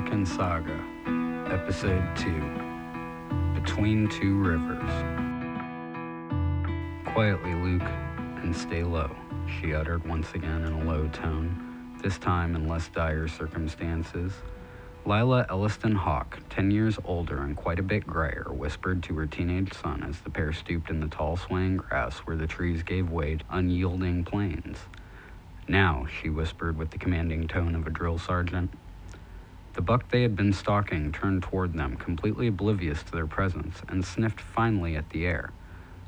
American Saga, Episode 2 Between Two Rivers. Quietly, Luke, and stay low, she uttered once again in a low tone, this time in less dire circumstances. Lila Elliston Hawke, ten years older and quite a bit grayer, whispered to her teenage son as the pair stooped in the tall swaying grass where the trees gave way to unyielding plains. Now, she whispered with the commanding tone of a drill sergeant. The buck they had been stalking turned toward them, completely oblivious to their presence, and sniffed finely at the air.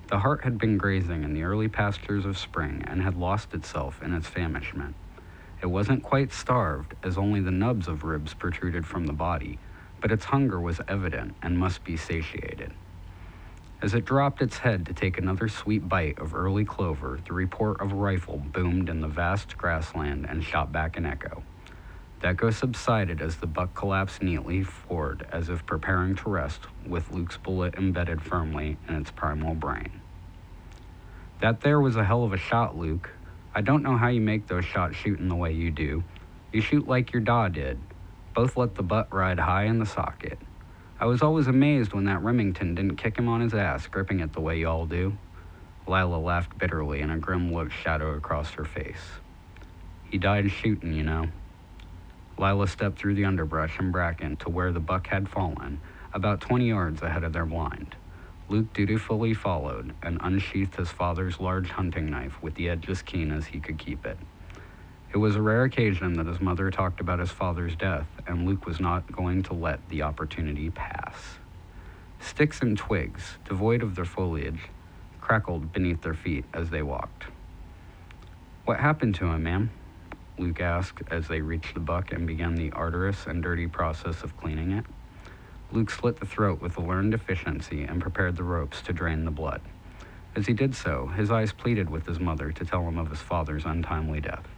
The hart had been grazing in the early pastures of spring and had lost itself in its famishment. It wasn't quite starved, as only the nubs of ribs protruded from the body, but its hunger was evident and must be satiated. As it dropped its head to take another sweet bite of early clover, the report of a rifle boomed in the vast grassland and shot back an echo. Echo subsided as the buck collapsed neatly forward as if preparing to rest, with Luke's bullet embedded firmly in its primal brain. That there was a hell of a shot, Luke. I don't know how you make those shots shooting the way you do. You shoot like your da did. Both let the butt ride high in the socket. I was always amazed when that Remington didn't kick him on his ass, gripping it the way y'all do. Lila laughed bitterly, and a grim look shadowed across her face. He died shooting, you know. Lila stepped through the underbrush and bracken to where the buck had fallen, about 20 yards ahead of their blind. Luke dutifully followed and unsheathed his father's large hunting knife with the edge as keen as he could keep it. It was a rare occasion that his mother talked about his father's death, and Luke was not going to let the opportunity pass. Sticks and twigs, devoid of their foliage, crackled beneath their feet as they walked. What happened to him, ma'am? Luke asked as they reached the buck and began the arduous and dirty process of cleaning it. Luke slit the throat with a learned efficiency and prepared the ropes to drain the blood. As he did so, his eyes pleaded with his mother to tell him of his father's untimely death.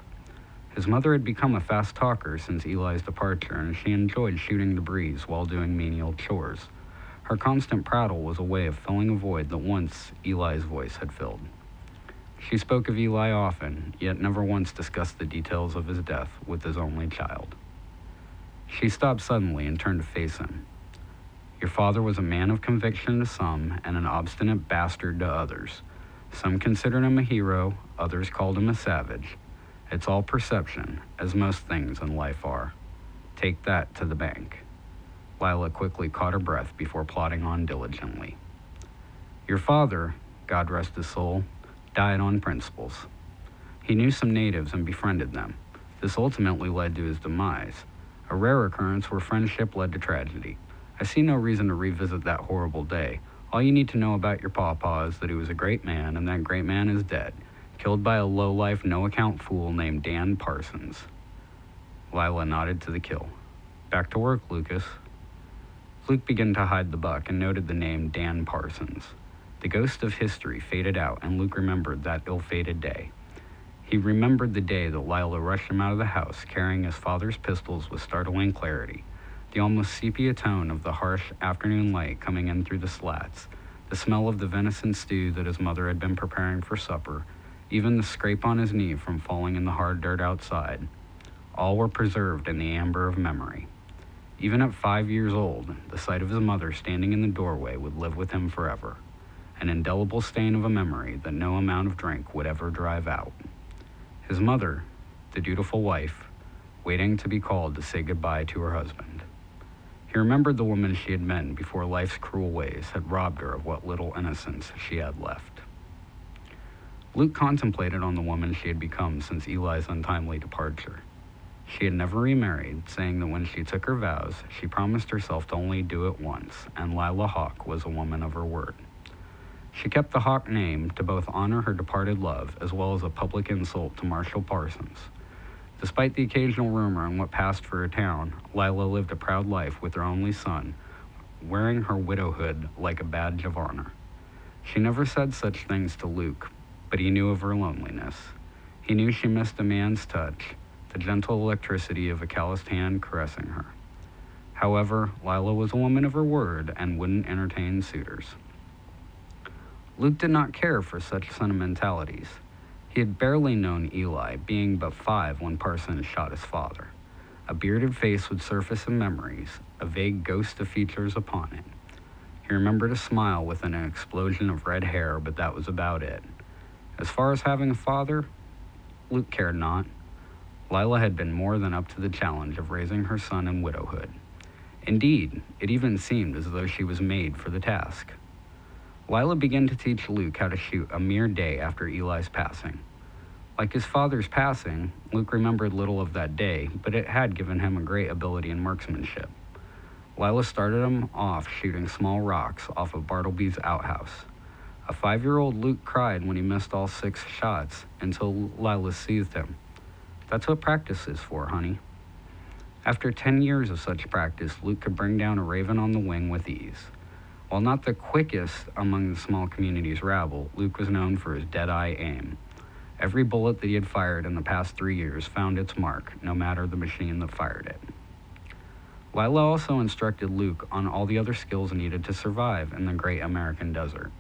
His mother had become a fast talker since Eli's departure, and she enjoyed shooting the breeze while doing menial chores. Her constant prattle was a way of filling a void that once Eli's voice had filled. She spoke of Eli often, yet never once discussed the details of his death with his only child. She stopped suddenly and turned to face him. Your father was a man of conviction to some and an obstinate bastard to others. Some considered him a hero, others called him a savage. It's all perception, as most things in life are. Take that to the bank. Lila quickly caught her breath before plodding on diligently. Your father, God rest his soul, died on principles. He knew some natives and befriended them. This ultimately led to his demise, a rare occurrence where friendship led to tragedy. I see no reason to revisit that horrible day. All you need to know about your pawpaw is that he was a great man, and that great man is dead killed by a low-life, no-account fool named Dan Parsons. Lila nodded to the kill. Back to work, Lucas. Luke began to hide the buck and noted the name Dan Parsons. The ghost of history faded out, and Luke remembered that ill fated day. He remembered the day that Lila rushed him out of the house, carrying his father's pistols with startling clarity. The almost sepia tone of the harsh afternoon light coming in through the slats, the smell of the venison stew that his mother had been preparing for supper, even the scrape on his knee from falling in the hard dirt outside. All were preserved in the amber of memory. Even at five years old, the sight of his mother standing in the doorway would live with him forever, an indelible stain of a memory that no amount of drink would ever drive out. His mother, the dutiful wife, waiting to be called to say goodbye to her husband. He remembered the woman she had met before life's cruel ways had robbed her of what little innocence she had left. Luke contemplated on the woman she had become since Eli's untimely departure. She had never remarried, saying that when she took her vows, she promised herself to only do it once, and Lila Hawke was a woman of her word. She kept the Hawke name to both honor her departed love as well as a public insult to Marshall Parsons. Despite the occasional rumor on what passed for her town, Lila lived a proud life with her only son, wearing her widowhood like a badge of honor. She never said such things to Luke, but he knew of her loneliness. He knew she missed a man's touch, the gentle electricity of a calloused hand caressing her. However, Lila was a woman of her word and wouldn't entertain suitors. Luke did not care for such sentimentalities. He had barely known Eli, being but five when Parsons shot his father. A bearded face would surface in memories, a vague ghost of features upon it. He remembered a smile within an explosion of red hair, but that was about it. As far as having a father, Luke cared not. Lila had been more than up to the challenge of raising her son in widowhood. Indeed, it even seemed as though she was made for the task. Lila began to teach Luke how to shoot a mere day after Eli's passing. Like his father's passing, Luke remembered little of that day, but it had given him a great ability in marksmanship. Lila started him off shooting small rocks off of Bartleby's outhouse. A five year old Luke cried when he missed all six shots until Lila soothed him. That's what practice is for, honey. After 10 years of such practice, Luke could bring down a raven on the wing with ease. While not the quickest among the small community's rabble, Luke was known for his dead eye aim. Every bullet that he had fired in the past three years found its mark, no matter the machine that fired it. Lila also instructed Luke on all the other skills needed to survive in the great American desert.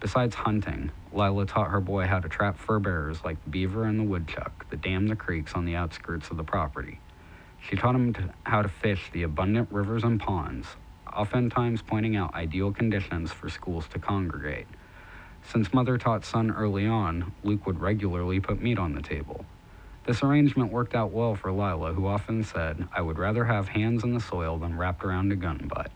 Besides hunting, Lila taught her boy how to trap fur bearers like the beaver and the woodchuck that dam the creeks on the outskirts of the property. She taught him to, how to fish the abundant rivers and ponds, oftentimes pointing out ideal conditions for schools to congregate. Since mother taught son early on, Luke would regularly put meat on the table. This arrangement worked out well for Lila, who often said, I would rather have hands in the soil than wrapped around a gun butt.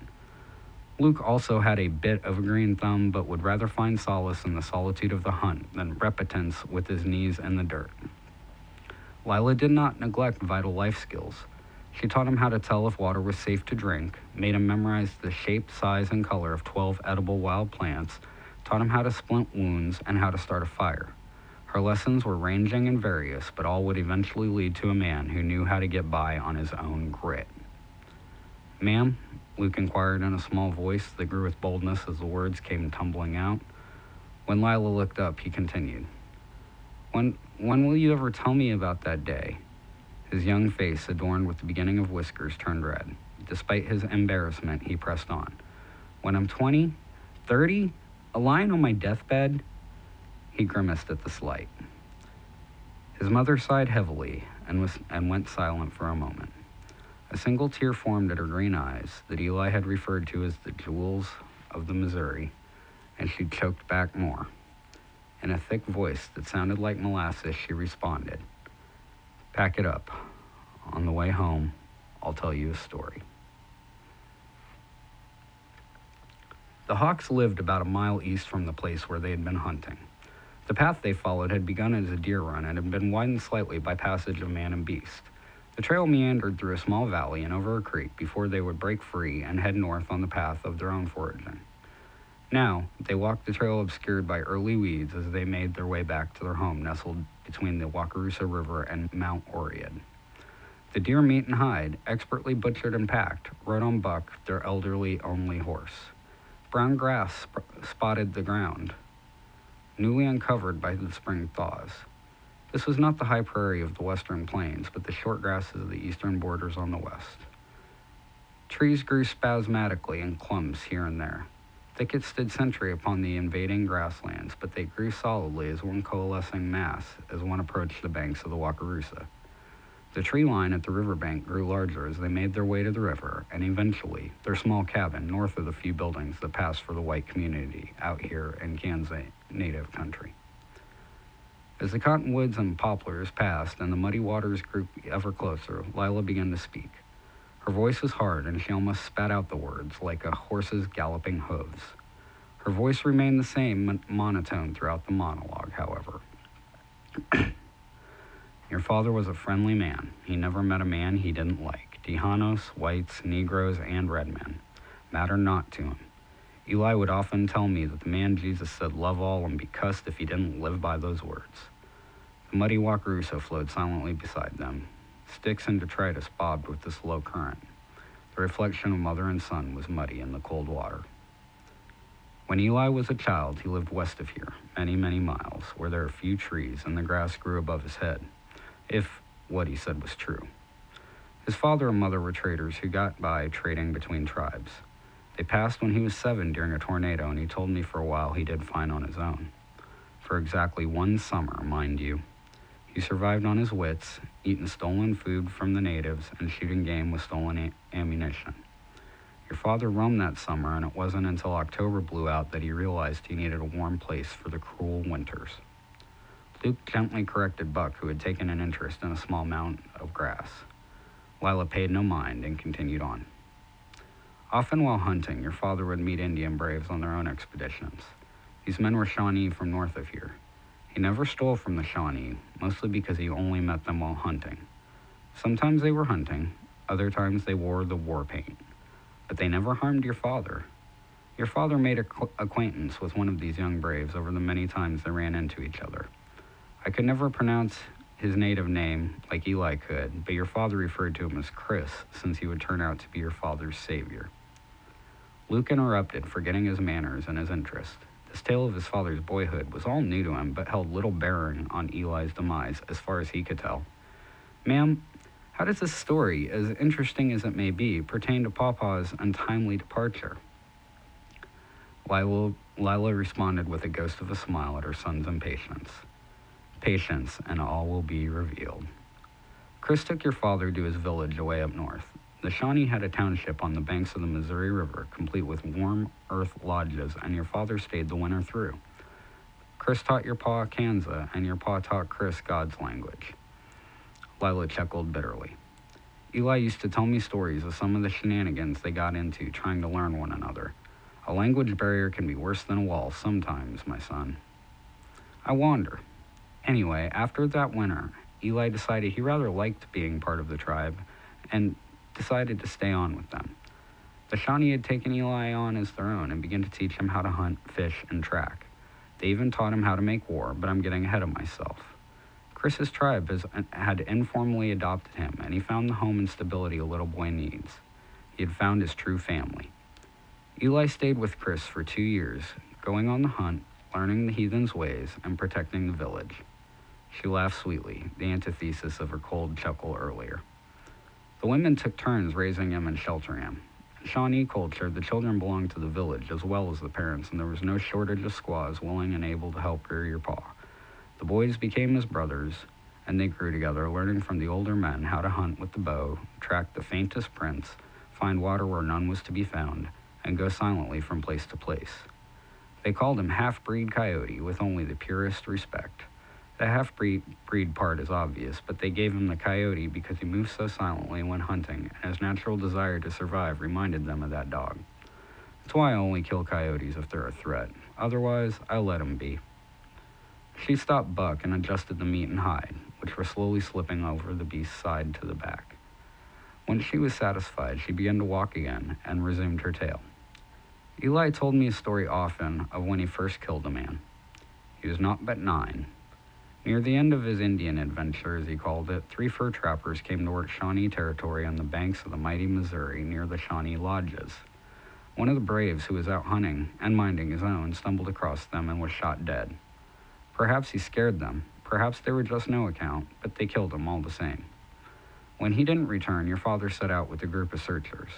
Luke also had a bit of a green thumb, but would rather find solace in the solitude of the hunt than repentance with his knees in the dirt. Lila did not neglect vital life skills. She taught him how to tell if water was safe to drink, made him memorize the shape, size, and color of 12 edible wild plants, taught him how to splint wounds, and how to start a fire. Her lessons were ranging and various, but all would eventually lead to a man who knew how to get by on his own grit. Ma'am, Luke inquired in a small voice that grew with boldness as the words came tumbling out. When Lila looked up, he continued, When, when will you ever tell me about that day? His young face, adorned with the beginning of whiskers, turned red. Despite his embarrassment, he pressed on. When I'm 20, 30, a lying on my deathbed? He grimaced at the slight. His mother sighed heavily and, was, and went silent for a moment. A single tear formed at her green eyes that Eli had referred to as the jewels of the Missouri, and she choked back more. In a thick voice that sounded like molasses, she responded, Pack it up. On the way home, I'll tell you a story. The Hawkes lived about a mile east from the place where they had been hunting. The path they followed had begun as a deer run and had been widened slightly by passage of man and beast. The trail meandered through a small valley and over a creek before they would break free and head north on the path of their own foraging. Now, they walked the trail obscured by early weeds as they made their way back to their home nestled between the Wakarusa River and Mount Oread. The deer meat and hide, expertly butchered and packed, rode on Buck, their elderly only horse. Brown grass sp- spotted the ground, newly uncovered by the spring thaws. This was not the high prairie of the western plains, but the short grasses of the eastern borders on the west. Trees grew spasmodically in clumps here and there. Thickets stood sentry upon the invading grasslands, but they grew solidly as one coalescing mass as one approached the banks of the Wakarusa. The tree line at the riverbank grew larger as they made their way to the river, and eventually, their small cabin north of the few buildings that passed for the white community out here in Kansas native country. As the cottonwoods and poplars passed and the muddy waters grew ever closer, Lila began to speak. Her voice was hard, and she almost spat out the words like a horse's galloping hooves. Her voice remained the same mon- monotone throughout the monologue, however. Your father was a friendly man. He never met a man he didn't like. Tejanos, whites, Negroes, and red men mattered not to him. Eli would often tell me that the man Jesus said, Love all and be cussed if he didn't live by those words. The muddy Wakarusa flowed silently beside them. Sticks and detritus bobbed with the slow current. The reflection of mother and son was muddy in the cold water. When Eli was a child, he lived west of here, many, many miles, where there are few trees and the grass grew above his head, if what he said was true. His father and mother were traders who got by trading between tribes. They passed when he was seven during a tornado, and he told me for a while he did fine on his own. For exactly one summer, mind you. He survived on his wits, eating stolen food from the natives and shooting game with stolen a- ammunition. Your father roamed that summer, and it wasn't until October blew out that he realized he needed a warm place for the cruel winters. Luke gently corrected Buck, who had taken an interest in a small mound of grass. Lila paid no mind and continued on. Often while hunting, your father would meet Indian braves on their own expeditions. These men were Shawnee from north of here. He never stole from the Shawnee, mostly because he only met them while hunting. Sometimes they were hunting, other times they wore the war paint. But they never harmed your father. Your father made ac- acquaintance with one of these young braves over the many times they ran into each other. I could never pronounce his native name like Eli could, but your father referred to him as Chris, since he would turn out to be your father's savior. Luke interrupted, forgetting his manners and his interest. This tale of his father's boyhood was all new to him, but held little bearing on Eli's demise, as far as he could tell. Ma'am, how does this story, as interesting as it may be, pertain to Papa's untimely departure? Lila, Lila responded with a ghost of a smile at her son's impatience. Patience, and all will be revealed. Chris took your father to his village away up north. The Shawnee had a township on the banks of the Missouri River, complete with warm earth lodges, and your father stayed the winter through. Chris taught your pa Kansa, and your pa taught Chris God's language. Lila chuckled bitterly. Eli used to tell me stories of some of the shenanigans they got into trying to learn one another. A language barrier can be worse than a wall sometimes, my son. I wander. Anyway, after that winter, Eli decided he rather liked being part of the tribe and decided to stay on with them. The Shawnee had taken Eli on as their own and began to teach him how to hunt, fish, and track. They even taught him how to make war, but I'm getting ahead of myself. Chris's tribe has, had informally adopted him, and he found the home and stability a little boy needs. He had found his true family. Eli stayed with Chris for two years, going on the hunt, learning the heathen's ways, and protecting the village. She laughed sweetly, the antithesis of her cold chuckle earlier. The women took turns raising him and sheltering him. In Shawnee culture, the children belonged to the village as well as the parents, and there was no shortage of squaws willing and able to help rear your paw. The boys became his brothers, and they grew together, learning from the older men how to hunt with the bow, track the faintest prints, find water where none was to be found, and go silently from place to place. They called him half breed coyote with only the purest respect. The half breed part is obvious, but they gave him the coyote because he moved so silently when hunting, and his natural desire to survive reminded them of that dog. That's why I only kill coyotes if they're a threat. Otherwise, I let 'em be. She stopped Buck and adjusted the meat and hide, which were slowly slipping over the beast's side to the back. When she was satisfied, she began to walk again and resumed her tale. Eli told me a story often of when he first killed a man. He was not but nine. Near the end of his Indian adventure, as he called it, three fur trappers came to work Shawnee territory on the banks of the mighty Missouri near the Shawnee lodges. One of the braves who was out hunting and minding his own stumbled across them and was shot dead. Perhaps he scared them, perhaps they were just no account, but they killed him all the same. When he didn't return, your father set out with a group of searchers.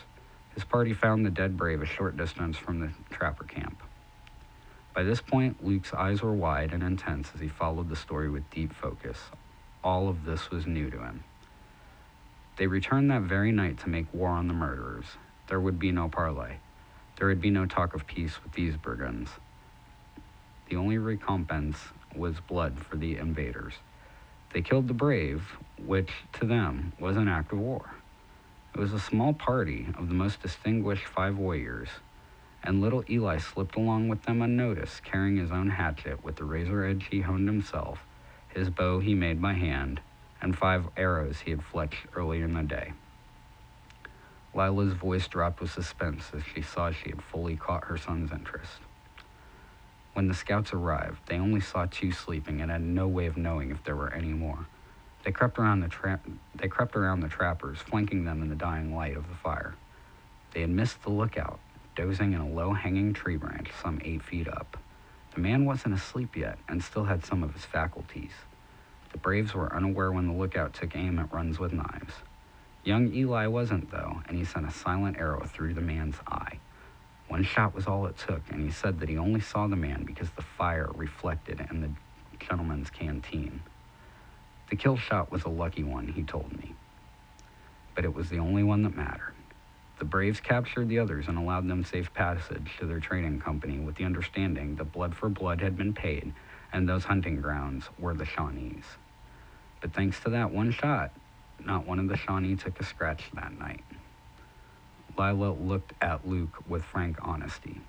His party found the dead brave a short distance from the trapper camp. By this point, Luke's eyes were wide and intense as he followed the story with deep focus. All of this was new to him. They returned that very night to make war on the murderers. There would be no parley. There would be no talk of peace with these brigands. The only recompense was blood for the invaders. They killed the brave, which to them was an act of war. It was a small party of the most distinguished five warriors, and little Eli slipped along with them unnoticed, carrying his own hatchet with the razor edge he honed himself, his bow he made by hand, and five arrows he had fletched earlier in the day. Lila's voice dropped with suspense as she saw she had fully caught her son's interest. When the scouts arrived, they only saw two sleeping and had no way of knowing if there were any more. They crept around the tra- they crept around the trappers, flanking them in the dying light of the fire. They had missed the lookout, dozing in a low-hanging tree branch some eight feet up. The man wasn't asleep yet and still had some of his faculties. The braves were unaware when the lookout took aim at runs with knives. Young Eli wasn't, though, and he sent a silent arrow through the man's eye. One shot was all it took, and he said that he only saw the man because the fire reflected in the gentleman's canteen. The kill shot was a lucky one, he told me. But it was the only one that mattered. The Braves captured the others and allowed them safe passage to their trading company with the understanding that blood for blood had been paid and those hunting grounds were the Shawnees. But thanks to that one shot, not one of the Shawnee took a scratch that night. Lila looked at Luke with frank honesty.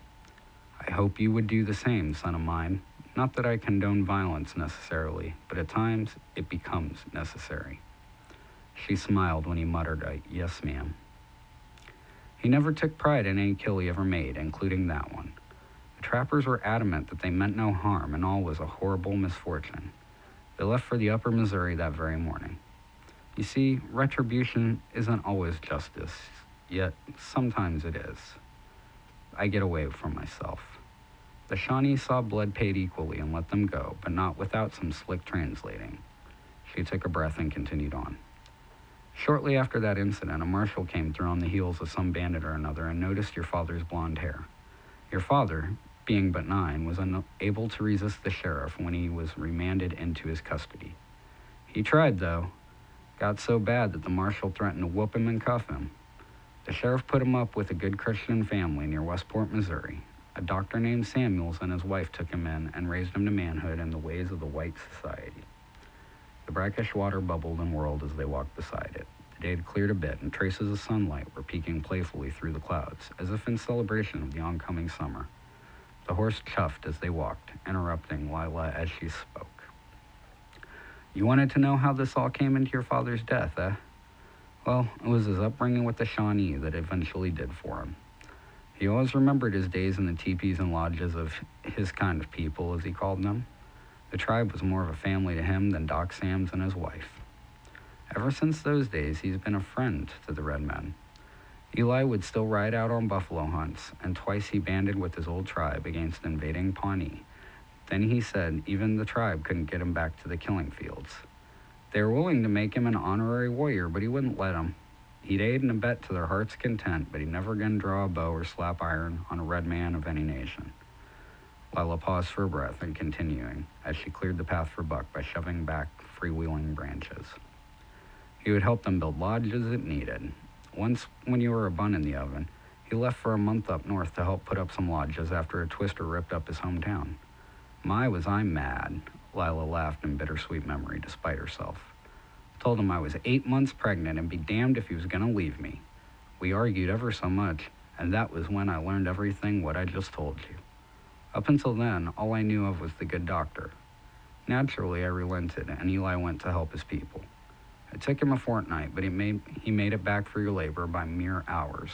I hope you would do the same, son of mine. Not that I condone violence necessarily, but at times it becomes necessary. She smiled when he muttered a yes, ma'am. He never took pride in any kill he ever made, including that one. The trappers were adamant that they meant no harm and all was a horrible misfortune. They left for the upper Missouri that very morning. You see, retribution isn't always justice, yet sometimes it is. I get away from myself. The Shawnee saw blood paid equally and let them go, but not without some slick translating. She took a breath and continued on. Shortly after that incident, a marshal came through on the heels of some bandit or another and noticed your father's blond hair. Your father, being but nine, was unable to resist the sheriff when he was remanded into his custody. He tried, though. Got so bad that the marshal threatened to whoop him and cuff him. The sheriff put him up with a good Christian family near Westport, Missouri. A doctor named Samuels and his wife took him in and raised him to manhood in the ways of the white society. The brackish water bubbled and whirled as they walked beside it. The day had cleared a bit, and traces of sunlight were peeking playfully through the clouds, as if in celebration of the oncoming summer. The horse chuffed as they walked, interrupting Lila as she spoke. You wanted to know how this all came into your father's death, eh? Well, it was his upbringing with the Shawnee that eventually did for him. He always remembered his days in the teepees and lodges of his kind of people, as he called them. The tribe was more of a family to him than Doc Sams and his wife. Ever since those days, he's been a friend to the red men. Eli would still ride out on buffalo hunts, and twice he banded with his old tribe against invading Pawnee. Then he said even the tribe couldn't get him back to the killing fields. They were willing to make him an honorary warrior, but he wouldn't let them. He'd aid and abet to their heart's content, but he'd never again draw a bow or slap iron on a red man of any nation. Lila paused for breath and continuing as she cleared the path for Buck by shoving back freewheeling branches. He would help them build lodges it needed. Once, when you were a bun in the oven, he left for a month up north to help put up some lodges after a twister ripped up his hometown. My, was I mad. Lila laughed in bittersweet memory despite herself. Told him I was eight months pregnant and be damned if he was going to leave me. We argued ever so much, and that was when I learned everything what I just told you. Up until then, all I knew of was the good doctor. Naturally, I relented, and Eli went to help his people. It took him a fortnight, but he made, he made it back for your labor by mere hours.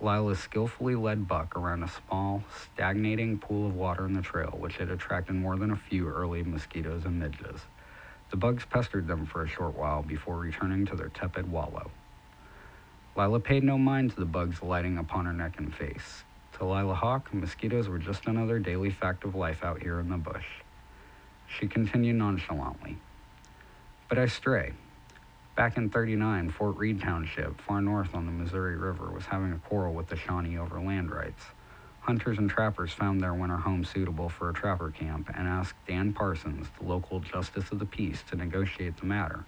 Lila skillfully led Buck around a small, stagnating pool of water in the trail, which had attracted more than a few early mosquitoes and midges. The bugs pestered them for a short while before returning to their tepid wallow. Lila paid no mind to the bugs alighting upon her neck and face. To Lila Hawke, mosquitoes were just another daily fact of life out here in the bush. She continued nonchalantly. But I stray. Back in 39, Fort Reed Township, far north on the Missouri River, was having a quarrel with the Shawnee over land rights. Hunters and trappers found their winter home suitable for a trapper camp and asked Dan Parsons, the local justice of the peace, to negotiate the matter.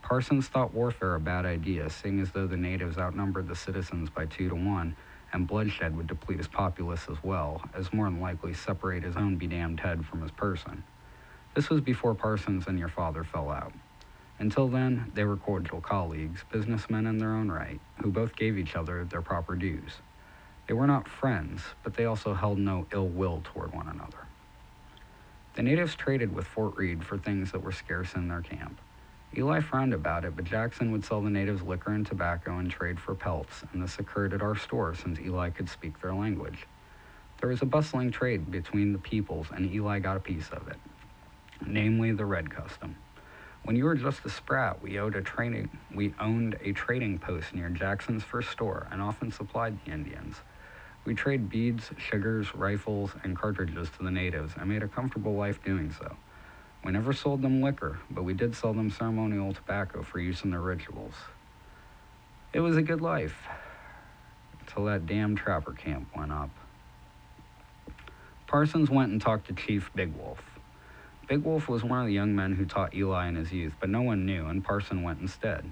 Parsons thought warfare a bad idea, seeing as though the natives outnumbered the citizens by two to one and bloodshed would deplete his populace as well, as more than likely separate his own bedamned head from his person. This was before Parsons and your father fell out. Until then, they were cordial colleagues, businessmen in their own right, who both gave each other their proper dues. They were not friends, but they also held no ill will toward one another. The natives traded with Fort Reed for things that were scarce in their camp. Eli frowned about it, but Jackson would sell the natives liquor and tobacco and trade for pelts, and this occurred at our store since Eli could speak their language. There was a bustling trade between the peoples, and Eli got a piece of it, namely the red custom. When you were just a sprat, we a trading we owned a trading post near Jackson's first store and often supplied the Indians. We trade beads, sugars, rifles, and cartridges to the natives and made a comfortable life doing so. We never sold them liquor, but we did sell them ceremonial tobacco for use in their rituals. It was a good life until that damn trapper camp went up. Parsons went and talked to Chief Big Wolf. Big Wolf was one of the young men who taught Eli in his youth, but no one knew, and Parson went instead.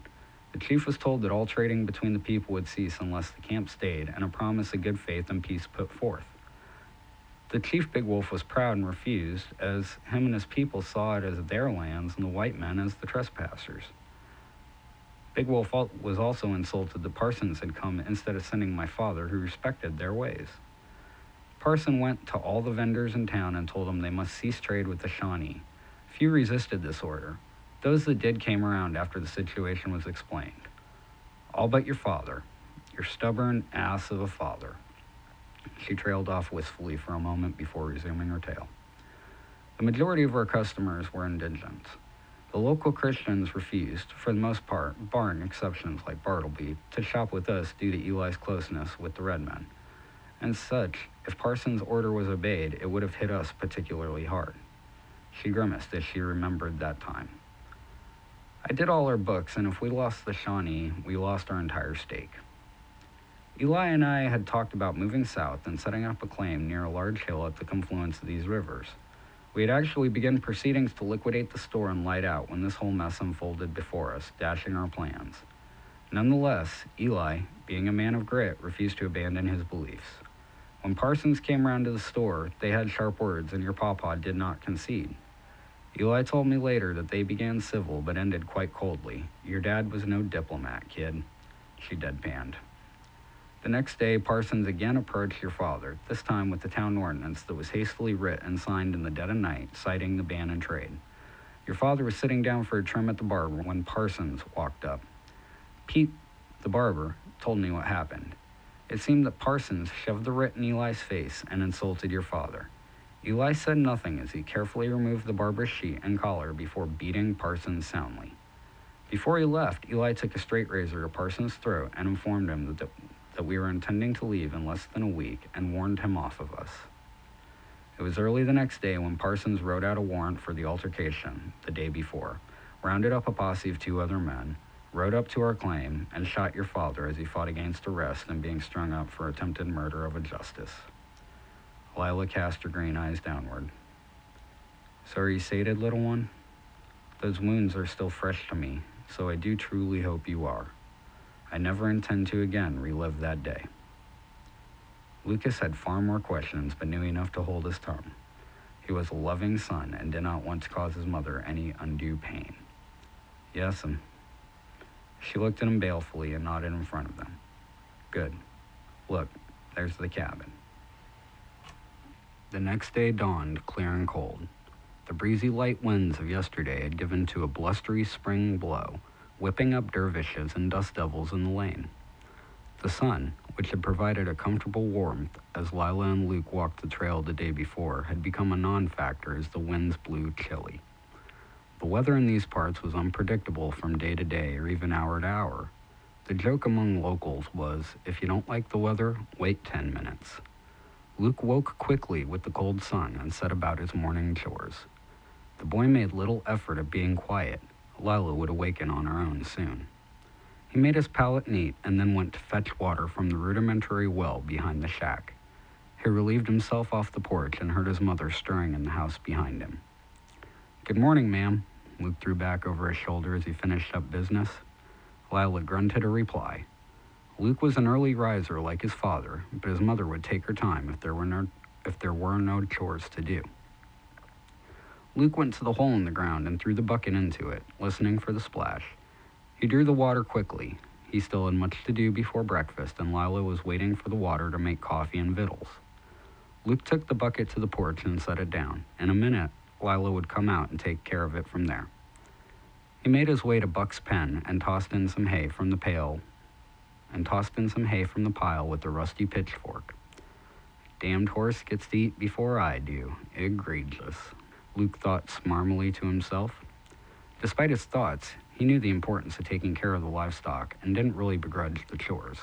The chief was told that all trading between the people would cease unless the camp stayed, and a promise of good faith and peace put forth. The chief Big Wolf was proud and refused, as him and his people saw it as their lands and the white men as the trespassers. Big Wolf was also insulted that Parsons had come instead of sending my father, who respected their ways. Parson went to all the vendors in town and told them they must cease trade with the Shawnee. Few resisted this order. Those that did came around after the situation was explained. All but your father, your stubborn ass of a father. She trailed off wistfully for a moment before resuming her tale. The majority of our customers were indigents. The local Christians refused, for the most part, barring exceptions like Bartleby, to shop with us due to Eli's closeness with the red men. And such, if Parsons' order was obeyed, it would have hit us particularly hard. She grimaced as she remembered that time. I did all our books, and if we lost the Shawnee, we lost our entire stake. Eli and I had talked about moving south and setting up a claim near a large hill at the confluence of these rivers. We had actually begun proceedings to liquidate the store and light out when this whole mess unfolded before us, dashing our plans. Nonetheless, Eli, being a man of grit, refused to abandon his beliefs. When Parsons came round to the store, they had sharp words, and your pawpaw did not concede. Eli told me later that they began civil but ended quite coldly. Your dad was no diplomat, kid. She deadpanned. The next day, Parsons again approached your father, this time with the town ordinance that was hastily writ and signed in the dead of night, citing the ban in trade. Your father was sitting down for a trim at the barber when Parsons walked up. Pete, the barber, told me what happened. It seemed that Parsons shoved the writ in Eli's face and insulted your father. Eli said nothing as he carefully removed the barber's sheet and collar before beating Parsons soundly. Before he left, Eli took a straight razor to Parsons' throat and informed him that the that we were intending to leave in less than a week and warned him off of us. It was early the next day when Parsons wrote out a warrant for the altercation the day before, rounded up a posse of two other men, rode up to our claim, and shot your father as he fought against arrest and being strung up for attempted murder of a justice. Lila cast her green eyes downward. So are you sated, little one? Those wounds are still fresh to me, so I do truly hope you are. I never intend to again relive that day. Lucas had far more questions, but knew enough to hold his tongue. He was a loving son and did not want to cause his mother any undue pain. Yes, and she looked at him balefully and nodded in front of them. Good. Look, there's the cabin. The next day dawned clear and cold. The breezy light winds of yesterday had given to a blustery spring blow, whipping up dervishes and dust devils in the lane. The sun, which had provided a comfortable warmth as Lila and Luke walked the trail the day before, had become a non factor as the winds blew chilly. The weather in these parts was unpredictable from day to day or even hour to hour. The joke among locals was if you don't like the weather, wait 10 minutes. Luke woke quickly with the cold sun and set about his morning chores. The boy made little effort at being quiet, Lila would awaken on her own soon. He made his pallet neat and then went to fetch water from the rudimentary well behind the shack. He relieved himself off the porch and heard his mother stirring in the house behind him. Good morning, ma'am, Luke threw back over his shoulder as he finished up business. Lila grunted a reply. Luke was an early riser like his father, but his mother would take her time if there were no, if there were no chores to do. Luke went to the hole in the ground and threw the bucket into it, listening for the splash. He drew the water quickly. He still had much to do before breakfast, and Lila was waiting for the water to make coffee and victuals. Luke took the bucket to the porch and set it down. In a minute, Lila would come out and take care of it from there. He made his way to Buck's pen and tossed in some hay from the pail and tossed in some hay from the pile with the rusty pitchfork. Damned horse gets to eat before I do. Egregious. Luke thought smarmily to himself. Despite his thoughts, he knew the importance of taking care of the livestock and didn't really begrudge the chores.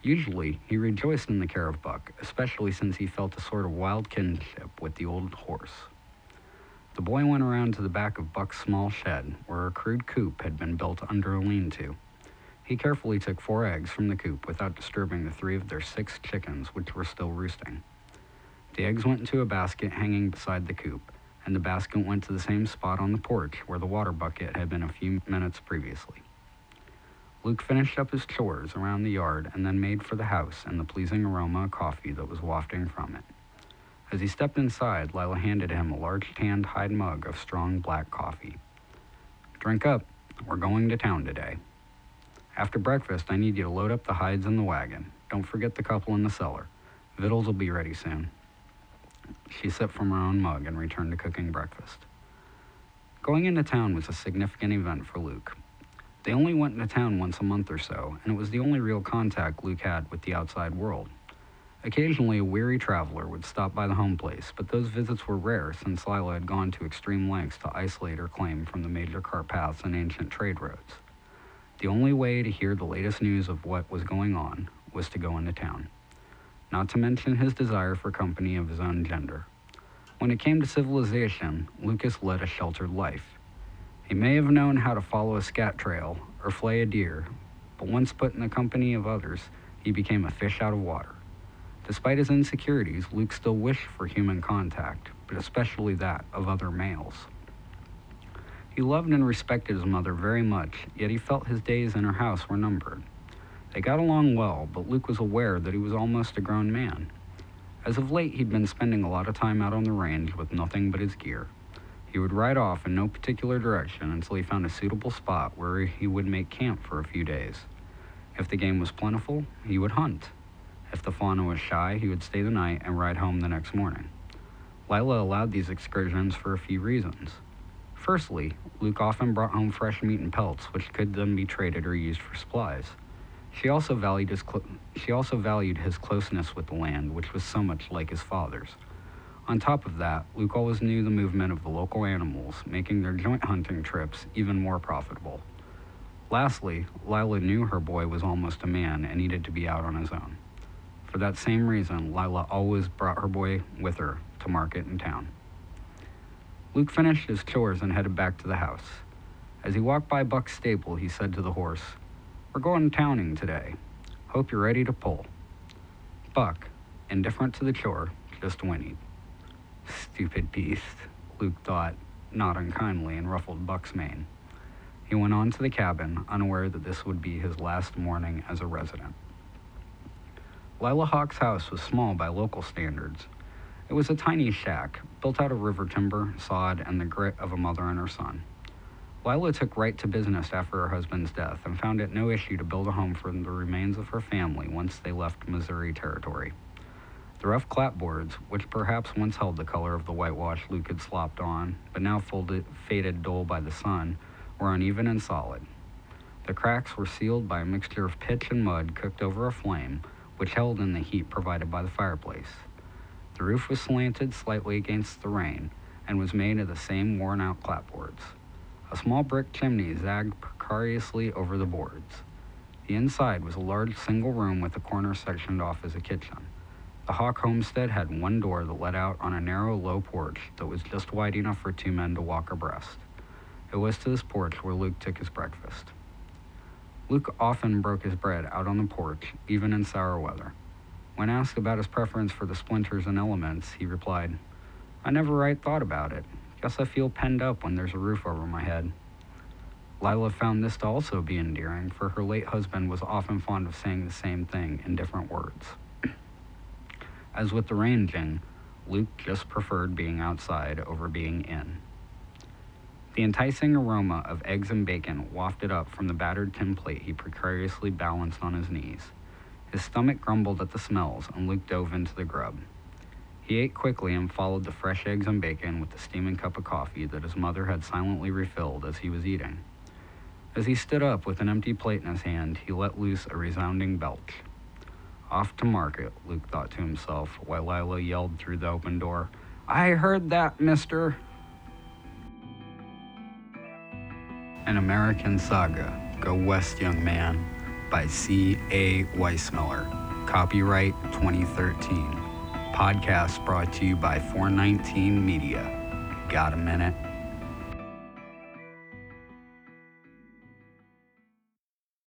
Usually, he rejoiced in the care of Buck, especially since he felt a sort of wild kinship with the old horse. The boy went around to the back of Buck's small shed, where a crude coop had been built under a lean to. He carefully took four eggs from the coop without disturbing the three of their six chickens, which were still roosting. The eggs went into a basket hanging beside the coop, and the basket went to the same spot on the porch where the water bucket had been a few minutes previously. Luke finished up his chores around the yard and then made for the house and the pleasing aroma of coffee that was wafting from it. As he stepped inside, Lila handed him a large tanned hide mug of strong black coffee. Drink up. We're going to town today. After breakfast, I need you to load up the hides in the wagon. Don't forget the couple in the cellar. Victuals will be ready soon. She sipped from her own mug and returned to cooking breakfast. Going into town was a significant event for Luke. They only went into town once a month or so, and it was the only real contact Luke had with the outside world. Occasionally, a weary traveler would stop by the home place, but those visits were rare since Lila had gone to extreme lengths to isolate her claim from the major cart paths and ancient trade roads. The only way to hear the latest news of what was going on was to go into town, not to mention his desire for company of his own gender. When it came to civilization, Lucas led a sheltered life. He may have known how to follow a scat trail or flay a deer, but once put in the company of others, he became a fish out of water. Despite his insecurities, Luke still wished for human contact, but especially that of other males. He loved and respected his mother very much, yet he felt his days in her house were numbered. They got along well, but Luke was aware that he was almost a grown man. As of late, he'd been spending a lot of time out on the range with nothing but his gear. He would ride off in no particular direction until he found a suitable spot where he would make camp for a few days. If the game was plentiful, he would hunt. If the fauna was shy, he would stay the night and ride home the next morning. Lila allowed these excursions for a few reasons. Firstly, Luke often brought home fresh meat and pelts, which could then be traded or used for supplies. She also valued his she also valued his closeness with the land, which was so much like his father's. On top of that, Luke always knew the movement of the local animals, making their joint hunting trips even more profitable. Lastly, Lila knew her boy was almost a man and needed to be out on his own. For that same reason, Lila always brought her boy with her to market in town. Luke finished his chores and headed back to the house. As he walked by Buck's stable, he said to the horse, We're going towning today. Hope you're ready to pull. Buck, indifferent to the chore, just whinnied. Stupid beast, Luke thought, not unkindly, and ruffled Buck's mane. He went on to the cabin, unaware that this would be his last morning as a resident. Lila Hawke's house was small by local standards. It was a tiny shack, built out of river timber, sod, and the grit of a mother and her son. Lila took right to business after her husband's death and found it no issue to build a home for the remains of her family once they left Missouri Territory. The rough clapboards, which perhaps once held the color of the whitewash Luke had slopped on, but now folded, faded dull by the sun, were uneven and solid. The cracks were sealed by a mixture of pitch and mud cooked over a flame, which held in the heat provided by the fireplace. The roof was slanted slightly against the rain and was made of the same worn out clapboards. A small brick chimney zagged precariously over the boards. The inside was a large single room with a corner sectioned off as a kitchen. The Hawke homestead had one door that led out on a narrow, low porch that was just wide enough for two men to walk abreast. It was to this porch where Luke took his breakfast. Luke often broke his bread out on the porch, even in sour weather. When asked about his preference for the splinters and elements, he replied, I never right thought about it. Guess I feel penned up when there's a roof over my head. Lila found this to also be endearing, for her late husband was often fond of saying the same thing in different words. As with the ranging, Luke just preferred being outside over being in. The enticing aroma of eggs and bacon wafted up from the battered tin plate he precariously balanced on his knees. His stomach grumbled at the smells, and Luke dove into the grub. He ate quickly and followed the fresh eggs and bacon with the steaming cup of coffee that his mother had silently refilled as he was eating. As he stood up with an empty plate in his hand, he let loose a resounding belch. Off to market, Luke thought to himself, while Lila yelled through the open door, I heard that, mister. An American Saga, Go West, Young Man, by C. A. Weismiller. Copyright 2013. Podcast brought to you by 419 Media. Got a minute?